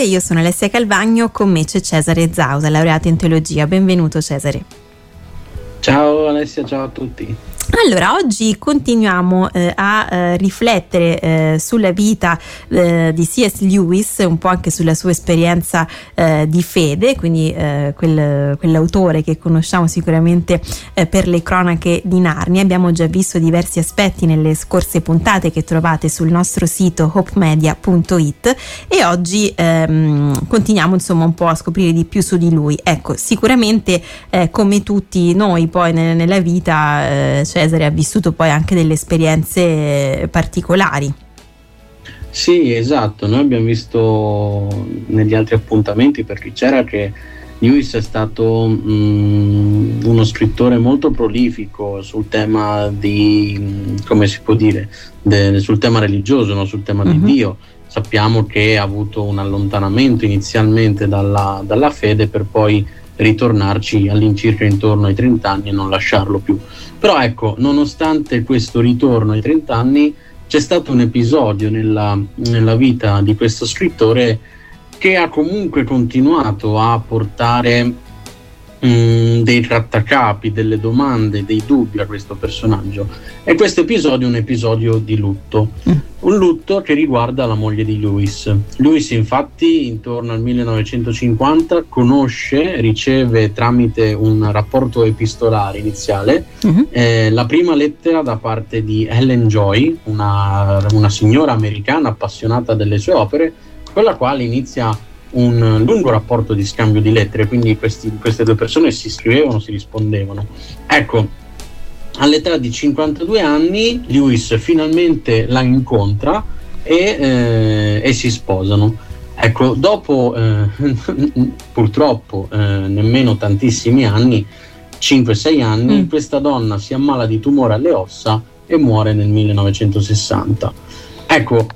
E io sono Alessia Calvagno, con me c'è Cesare Zausa, laureato in teologia. Benvenuto Cesare. Ciao Alessia, ciao a tutti. Allora, oggi continuiamo eh, a eh, riflettere eh, sulla vita eh, di C.S. Lewis, un po' anche sulla sua esperienza eh, di fede, quindi eh, quel, quell'autore che conosciamo sicuramente per le cronache di Narnia. Abbiamo già visto diversi aspetti nelle scorse puntate che trovate sul nostro sito hopemedia.it e oggi ehm, continuiamo insomma un po' a scoprire di più su di lui. Ecco, sicuramente come tutti noi poi nella, nella vita Cesare ha vissuto poi anche delle esperienze particolari. Sì, esatto, noi abbiamo visto negli altri appuntamenti perché c'era che Lewis è stato mh, uno scrittore molto prolifico sul tema di, come si può dire, de, sul tema religioso, no? sul tema uh-huh. di mhm. Dio. Sappiamo che ha avuto un allontanamento inizialmente dalla, dalla fede per poi ritornarci all'incirca intorno ai 30 anni e non lasciarlo più. Però ecco, nonostante questo ritorno ai 30 anni, c'è stato un episodio nella, nella vita di questo scrittore che ha comunque continuato a portare Mm, dei trattacapi, delle domande, dei dubbi a questo personaggio. E questo episodio è un episodio di lutto, mm. un lutto che riguarda la moglie di Lewis. Lewis infatti intorno al 1950 conosce, riceve tramite un rapporto epistolare iniziale mm-hmm. eh, la prima lettera da parte di Ellen Joy, una, una signora americana appassionata delle sue opere, con la quale inizia un lungo rapporto di scambio di lettere, quindi questi, queste due persone si scrivevano, si rispondevano. Ecco, all'età di 52 anni Lewis finalmente la incontra e, eh, e si sposano. Ecco, dopo eh, purtroppo eh, nemmeno tantissimi anni, 5-6 anni, mm. questa donna si ammala di tumore alle ossa e muore nel 1960. Ecco,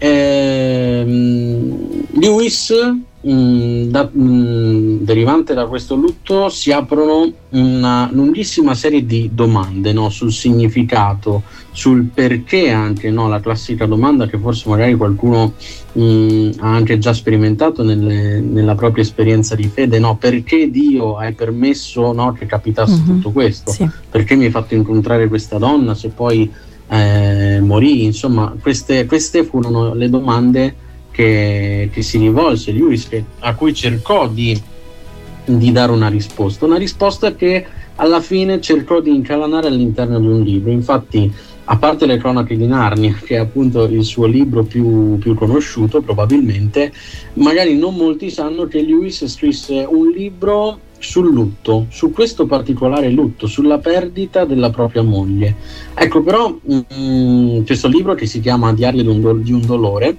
ehm, Lewis, mh, mm, da, mh, mm, derivante da questo lutto, si aprono una lunghissima serie di domande no? sul significato, sul perché anche, no? la classica domanda che forse magari qualcuno mh, mm, ha anche già sperimentato nelle, nella propria esperienza di fede, no? perché Dio hai permesso no, che capitasse mm-hmm. tutto questo? Sì. Perché mi hai fatto incontrare questa donna se poi eh, morì? Insomma, queste, queste furono le domande che, che si rivolse Lewis, che, a cui cercò di, di dare una risposta, una risposta che alla fine cercò di incalanare all'interno di un libro. Infatti, a parte le cronache di Narnia, che è appunto il suo libro più, più, conosciuto probabilmente, magari non molti sanno che Lewis scrisse un libro sul lutto, su questo particolare lutto, sulla perdita della propria moglie. Ecco però mm, questo libro che si chiama Diario di un, do- di un dolore,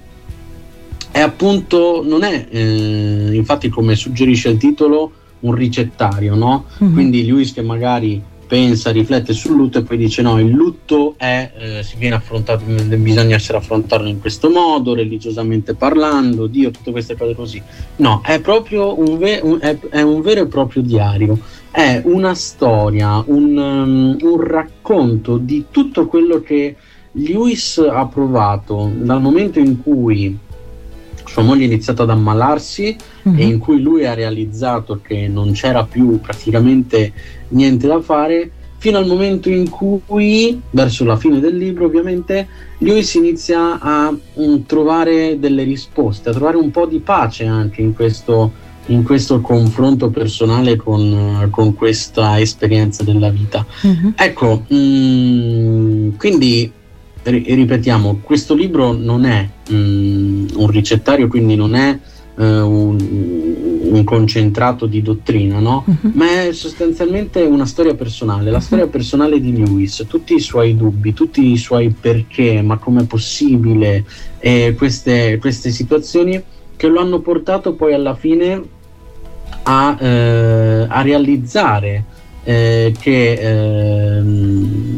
è appunto, non è eh, infatti come suggerisce il titolo, un ricettario, no? Mm-hmm. Quindi Lewis che magari pensa, riflette sul lutto e poi dice no, il lutto è, eh, si viene affrontato, bisogna essere affrontato in questo modo, religiosamente parlando, Dio, tutte queste cose così. No, è proprio un, ve- un, è, è un vero e proprio diario, è una storia, un, um, un racconto di tutto quello che Lewis ha provato dal momento in cui sua moglie ha iniziato ad ammalarsi mm-hmm. e in cui lui ha realizzato che non c'era più praticamente niente da fare fino al momento in cui, verso la fine del libro ovviamente, lui si inizia a um, trovare delle risposte, a trovare un po' di pace anche in questo, in questo confronto personale con, con, questa esperienza della vita. Mm-hmm. Ecco, mm, quindi ripetiamo, questo libro non è um, un ricettario, quindi non è uh, un, un, concentrato di dottrina, no? uh-huh. ma è sostanzialmente una storia personale, la storia personale di Lewis, tutti i suoi dubbi, tutti i suoi perché, ma com'è possibile, e queste, queste situazioni che lo hanno portato poi alla fine a, eh, a realizzare eh, che ehm,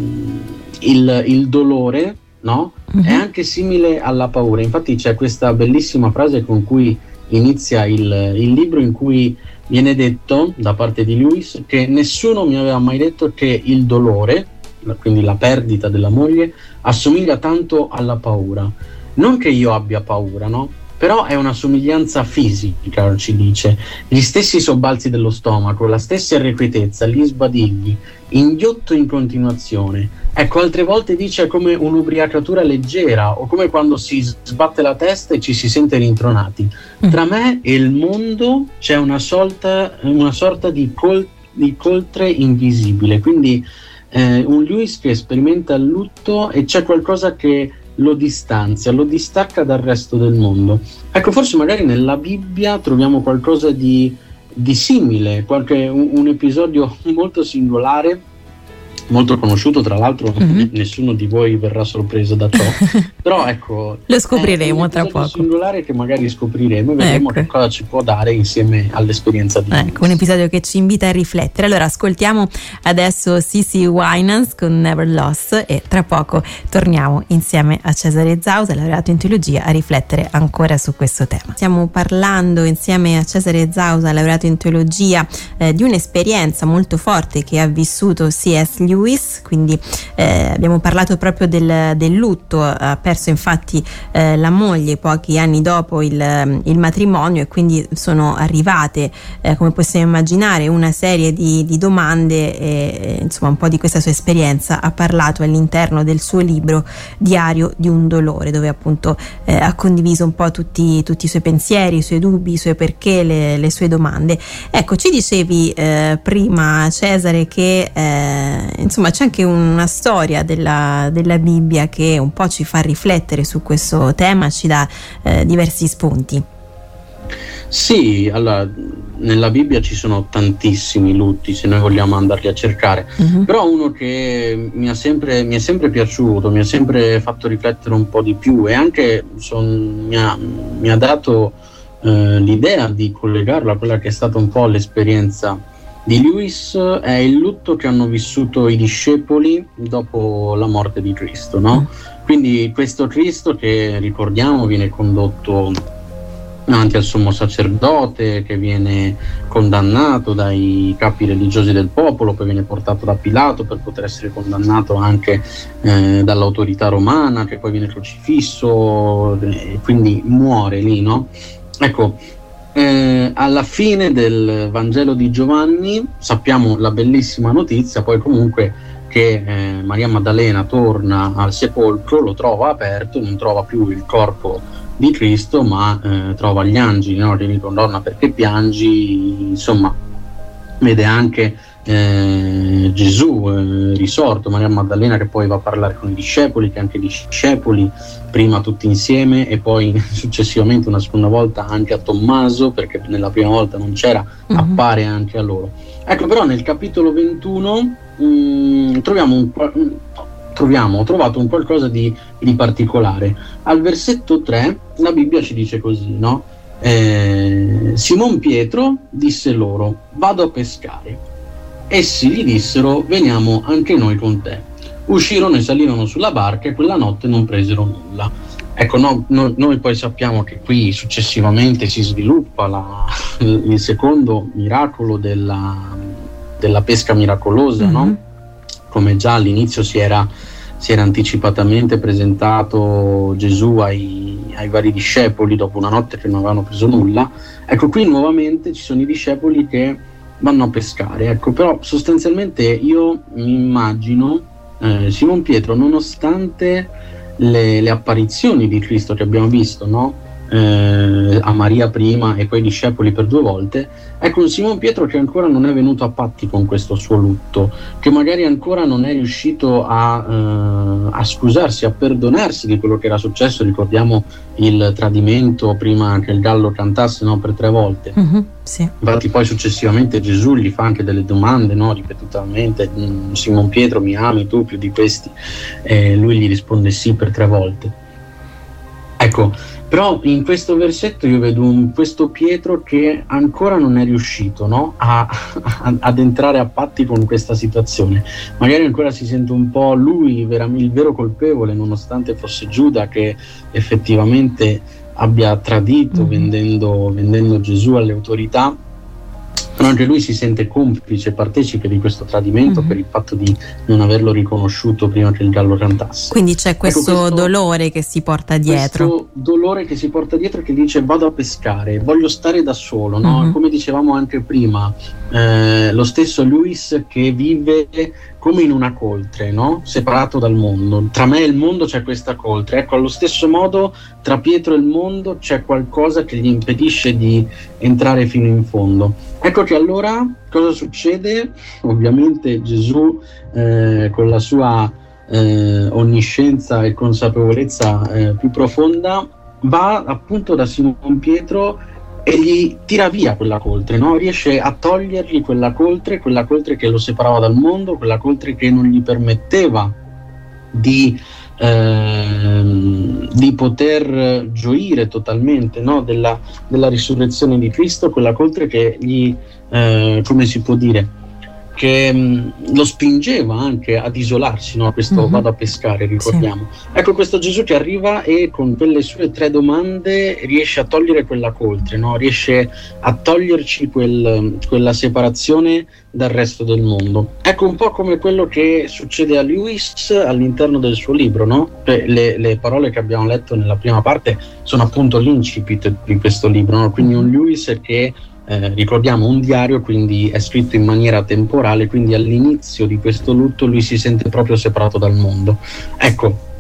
il, il dolore no? uh-huh. è anche simile alla paura. Infatti c'è questa bellissima frase con cui inizia il, il, libro in cui viene detto da parte di Lewis che nessuno mi aveva mai detto che il dolore, quindi la perdita della moglie, assomiglia tanto alla paura. Non che io abbia paura, no? Però è una somiglianza fisica, ci dice. Gli stessi sobbalzi dello stomaco, la stessa irrequietezza, gli sbadigli, inghiotto in continuazione. Ecco, altre volte dice come un'ubriacatura leggera o come quando si sbatte la testa e ci si sente rintronati. Mm. Tra me e il mondo c'è una, sorta, una sorta di, col, di coltre invisibile, quindi eh, un Lewis che sperimenta il lutto e c'è qualcosa che lo distanzia, lo distacca dal resto del mondo. Ecco, forse magari nella Bibbia troviamo qualcosa di, di simile, qualche, un, un episodio molto singolare molto conosciuto, tra l'altro mm-hmm. nessuno di voi verrà sorpreso da ciò, però ecco... Lo scopriremo tra poco. un singolare che magari scopriremo e vedremo ecco. che cosa ci può dare insieme all'esperienza di Ecco, un episodio che ci invita a riflettere. Allora ascoltiamo adesso Sisi Winans con Never Lost e tra poco torniamo insieme a Cesare Zausa, laureato in teologia, a riflettere ancora su questo tema. Stiamo parlando insieme a Cesare Zausa, laureato in teologia, eh, di un'esperienza molto forte che ha vissuto C.S. Lewis Lewis, quindi eh, abbiamo parlato proprio del, del, lutto, ha perso infatti eh, la moglie pochi anni dopo il, il, matrimonio e quindi sono arrivate, eh, come possiamo immaginare, una serie di, di domande e insomma un po' di questa sua esperienza ha parlato all'interno del suo libro Diario di un dolore, dove appunto eh, ha condiviso un po' tutti, tutti, i suoi pensieri, i suoi dubbi, i suoi perché, le, le sue domande. Ecco, ci dicevi eh, prima Cesare che eh, insomma c'è anche una storia della, della, Bibbia che un po' ci fa riflettere su questo tema, ci dà eh, diversi spunti. Sì, allora nella Bibbia ci sono tantissimi lutti se noi vogliamo andarli a cercare, uh-huh. però uno che mi, sempre, mi, è sempre piaciuto, mi ha sempre fatto riflettere un po' di più e anche son, mi, ha, mi, ha, dato eh, l'idea di collegarlo a quella che è stata un po' l'esperienza di Lewis è il lutto che hanno vissuto i discepoli dopo la morte di Cristo, no? Quindi questo Cristo che ricordiamo viene condotto davanti al sommo sacerdote, che viene condannato dai capi religiosi del popolo, poi viene portato da Pilato per poter essere condannato anche eh, dall'autorità romana, che poi viene crocifisso, e quindi muore lì, no? Ecco, eh, alla fine del Vangelo di Giovanni sappiamo la bellissima notizia, poi comunque che eh, Maria Maddalena torna al sepolcro, lo trova aperto, non trova più il corpo di Cristo, ma eh, trova gli angeli, no? gli donna perché piangi, insomma, vede anche eh, Gesù eh, risorto, Maria Maddalena che poi va a parlare con i discepoli, che anche i discepoli prima tutti insieme e poi successivamente una seconda volta anche a Tommaso perché nella prima volta non c'era, uh-huh. appare anche a loro. Ecco però nel capitolo 21 mh, mm, troviamo un troviamo, ho trovato un qualcosa di, di, particolare. Al versetto 3 la Bibbia ci dice così, no? Eh, Simon Pietro disse loro, vado a pescare. Essi gli dissero, veniamo anche noi con te. Uscirono e salirono sulla barca e quella notte non presero nulla. Ecco, no, no, noi poi sappiamo che qui successivamente si sviluppa la, il secondo miracolo della, della pesca miracolosa, mm-hmm. no? come già all'inizio si era, si era anticipatamente presentato Gesù ai, ai, vari discepoli dopo una notte che non avevano preso nulla. Ecco, qui nuovamente ci sono i discepoli che vanno a pescare. Ecco, però sostanzialmente io mi immagino eh, Simon Pietro, nonostante le, le, apparizioni di Cristo che abbiamo visto, no? Eh, a Maria prima e poi ai discepoli per due volte, ecco un Simon Pietro che ancora non è venuto a patti con questo suo lutto, che magari ancora non è riuscito a, eh, a scusarsi, a perdonarsi di quello che era successo, ricordiamo il tradimento prima che il gallo cantasse no, per tre volte. Mm-hmm, sì. Infatti poi successivamente Gesù gli fa anche delle domande no, ripetutamente, mm, Simon Pietro mi ami tu più di questi? E lui gli risponde sì per tre volte. Ecco, però in questo versetto io vedo un, questo Pietro che ancora non è riuscito no? a, a, ad entrare a patti con questa situazione. Magari ancora si sente un po' lui vera, il vero colpevole, nonostante fosse Giuda che effettivamente abbia tradito mm vendendo, vendendo Gesù alle autorità però anche lui si sente complice, partecipe di questo tradimento mm-hmm. per il fatto di non averlo riconosciuto prima che il gallo cantasse. Quindi c'è questo, ecco questo dolore che si porta dietro. Questo dolore che si porta dietro che dice vado a pescare, voglio stare da solo, no? mm-hmm. come dicevamo anche prima, eh, lo stesso Luis che vive come in una coltre, no? separato dal mondo. Tra me e il mondo c'è questa coltre. Ecco, allo stesso modo, tra Pietro e il mondo c'è qualcosa che gli impedisce di entrare fino in fondo. Ecco che allora cosa succede? Ovviamente Gesù, eh, con la sua eh, onniscienza e consapevolezza eh, più profonda, va appunto da Simon Pietro e gli tira via quella coltre, no? riesce a togliergli quella coltre, quella coltre che lo separava dal mondo, quella coltre che non gli permetteva di, ehm, di poter gioire totalmente no? della, della, risurrezione di Cristo, quella coltre che gli, eh, come si può dire, che mh, mm, lo spingeva anche ad isolarsi, no? questo mm-hmm. vado a pescare, ricordiamo. Sì. Ecco questo Gesù che arriva e con quelle sue tre domande riesce a togliere quella coltre, no? riesce a toglierci quel, quella separazione dal resto del mondo. Ecco un po' come quello che succede a Lewis all'interno del suo libro, no? le, le, parole che abbiamo letto nella prima parte sono appunto l'incipit di questo libro, no? quindi un Lewis che eh, ricordiamo un diario, quindi è scritto in maniera temporale, quindi all'inizio di questo lutto lui si sente proprio separato dal mondo. Ecco,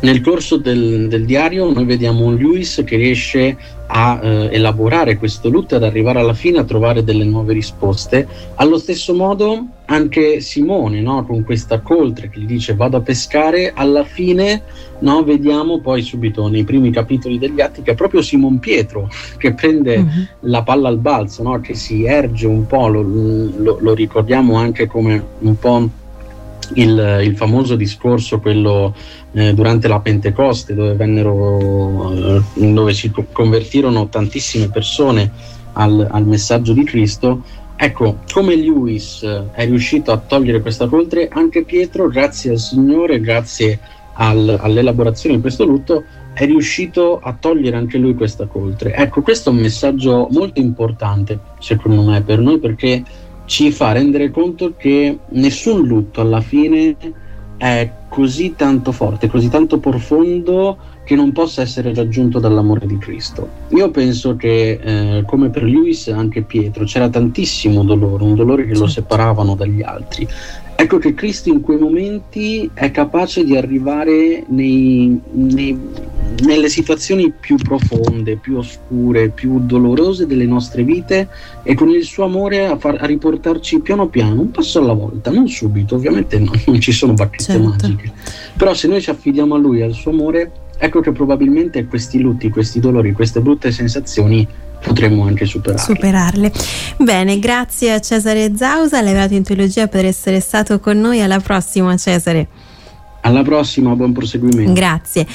nel corso del, del diario noi vediamo un Lewis che riesce a eh, elaborare questo lutto ad arrivare alla fine a trovare delle nuove risposte. Allo stesso modo anche Simone, no, con questa coltre che gli dice vado a pescare, alla fine no, vediamo poi subito nei primi capitoli degli atti che è proprio Simon Pietro che prende mm-hmm. la palla al balzo, no, che si erge un po', lo, lo, lo ricordiamo anche come un po' il, il famoso discorso, quello eh, durante la Pentecoste, dove, vennero, eh, dove si convertirono tantissime persone al, al, messaggio di Cristo. Ecco, come Lewis è riuscito a togliere questa coltre, anche Pietro, grazie al Signore, grazie al, all'elaborazione di questo lutto, è riuscito a togliere anche lui questa coltre. Ecco, questo è un messaggio molto importante, secondo me, per noi, perché ci fa rendere conto che nessun lutto alla fine è così tanto forte, così tanto profondo che non possa essere raggiunto dall'amore di Cristo. Io penso che eh, come per Lewis anche Pietro c'era tantissimo dolore, un dolore che lo separavano dagli altri Ecco che Cristo in quei momenti è capace di arrivare nei, nei, nelle situazioni più profonde, più oscure, più dolorose delle nostre vite e con il suo amore a, far, a riportarci piano piano, un passo alla volta, non subito, ovviamente no, non ci sono bacchette certo. magiche, però se noi ci affidiamo a Lui e al suo amore, ecco che probabilmente questi lutti, questi dolori, queste brutte sensazioni potremmo anche superarle. superarle. Bene, grazie a Cesare Zausa, laureato in teologia, per essere stato con noi. Alla prossima, Cesare. Alla prossima, buon proseguimento. Grazie.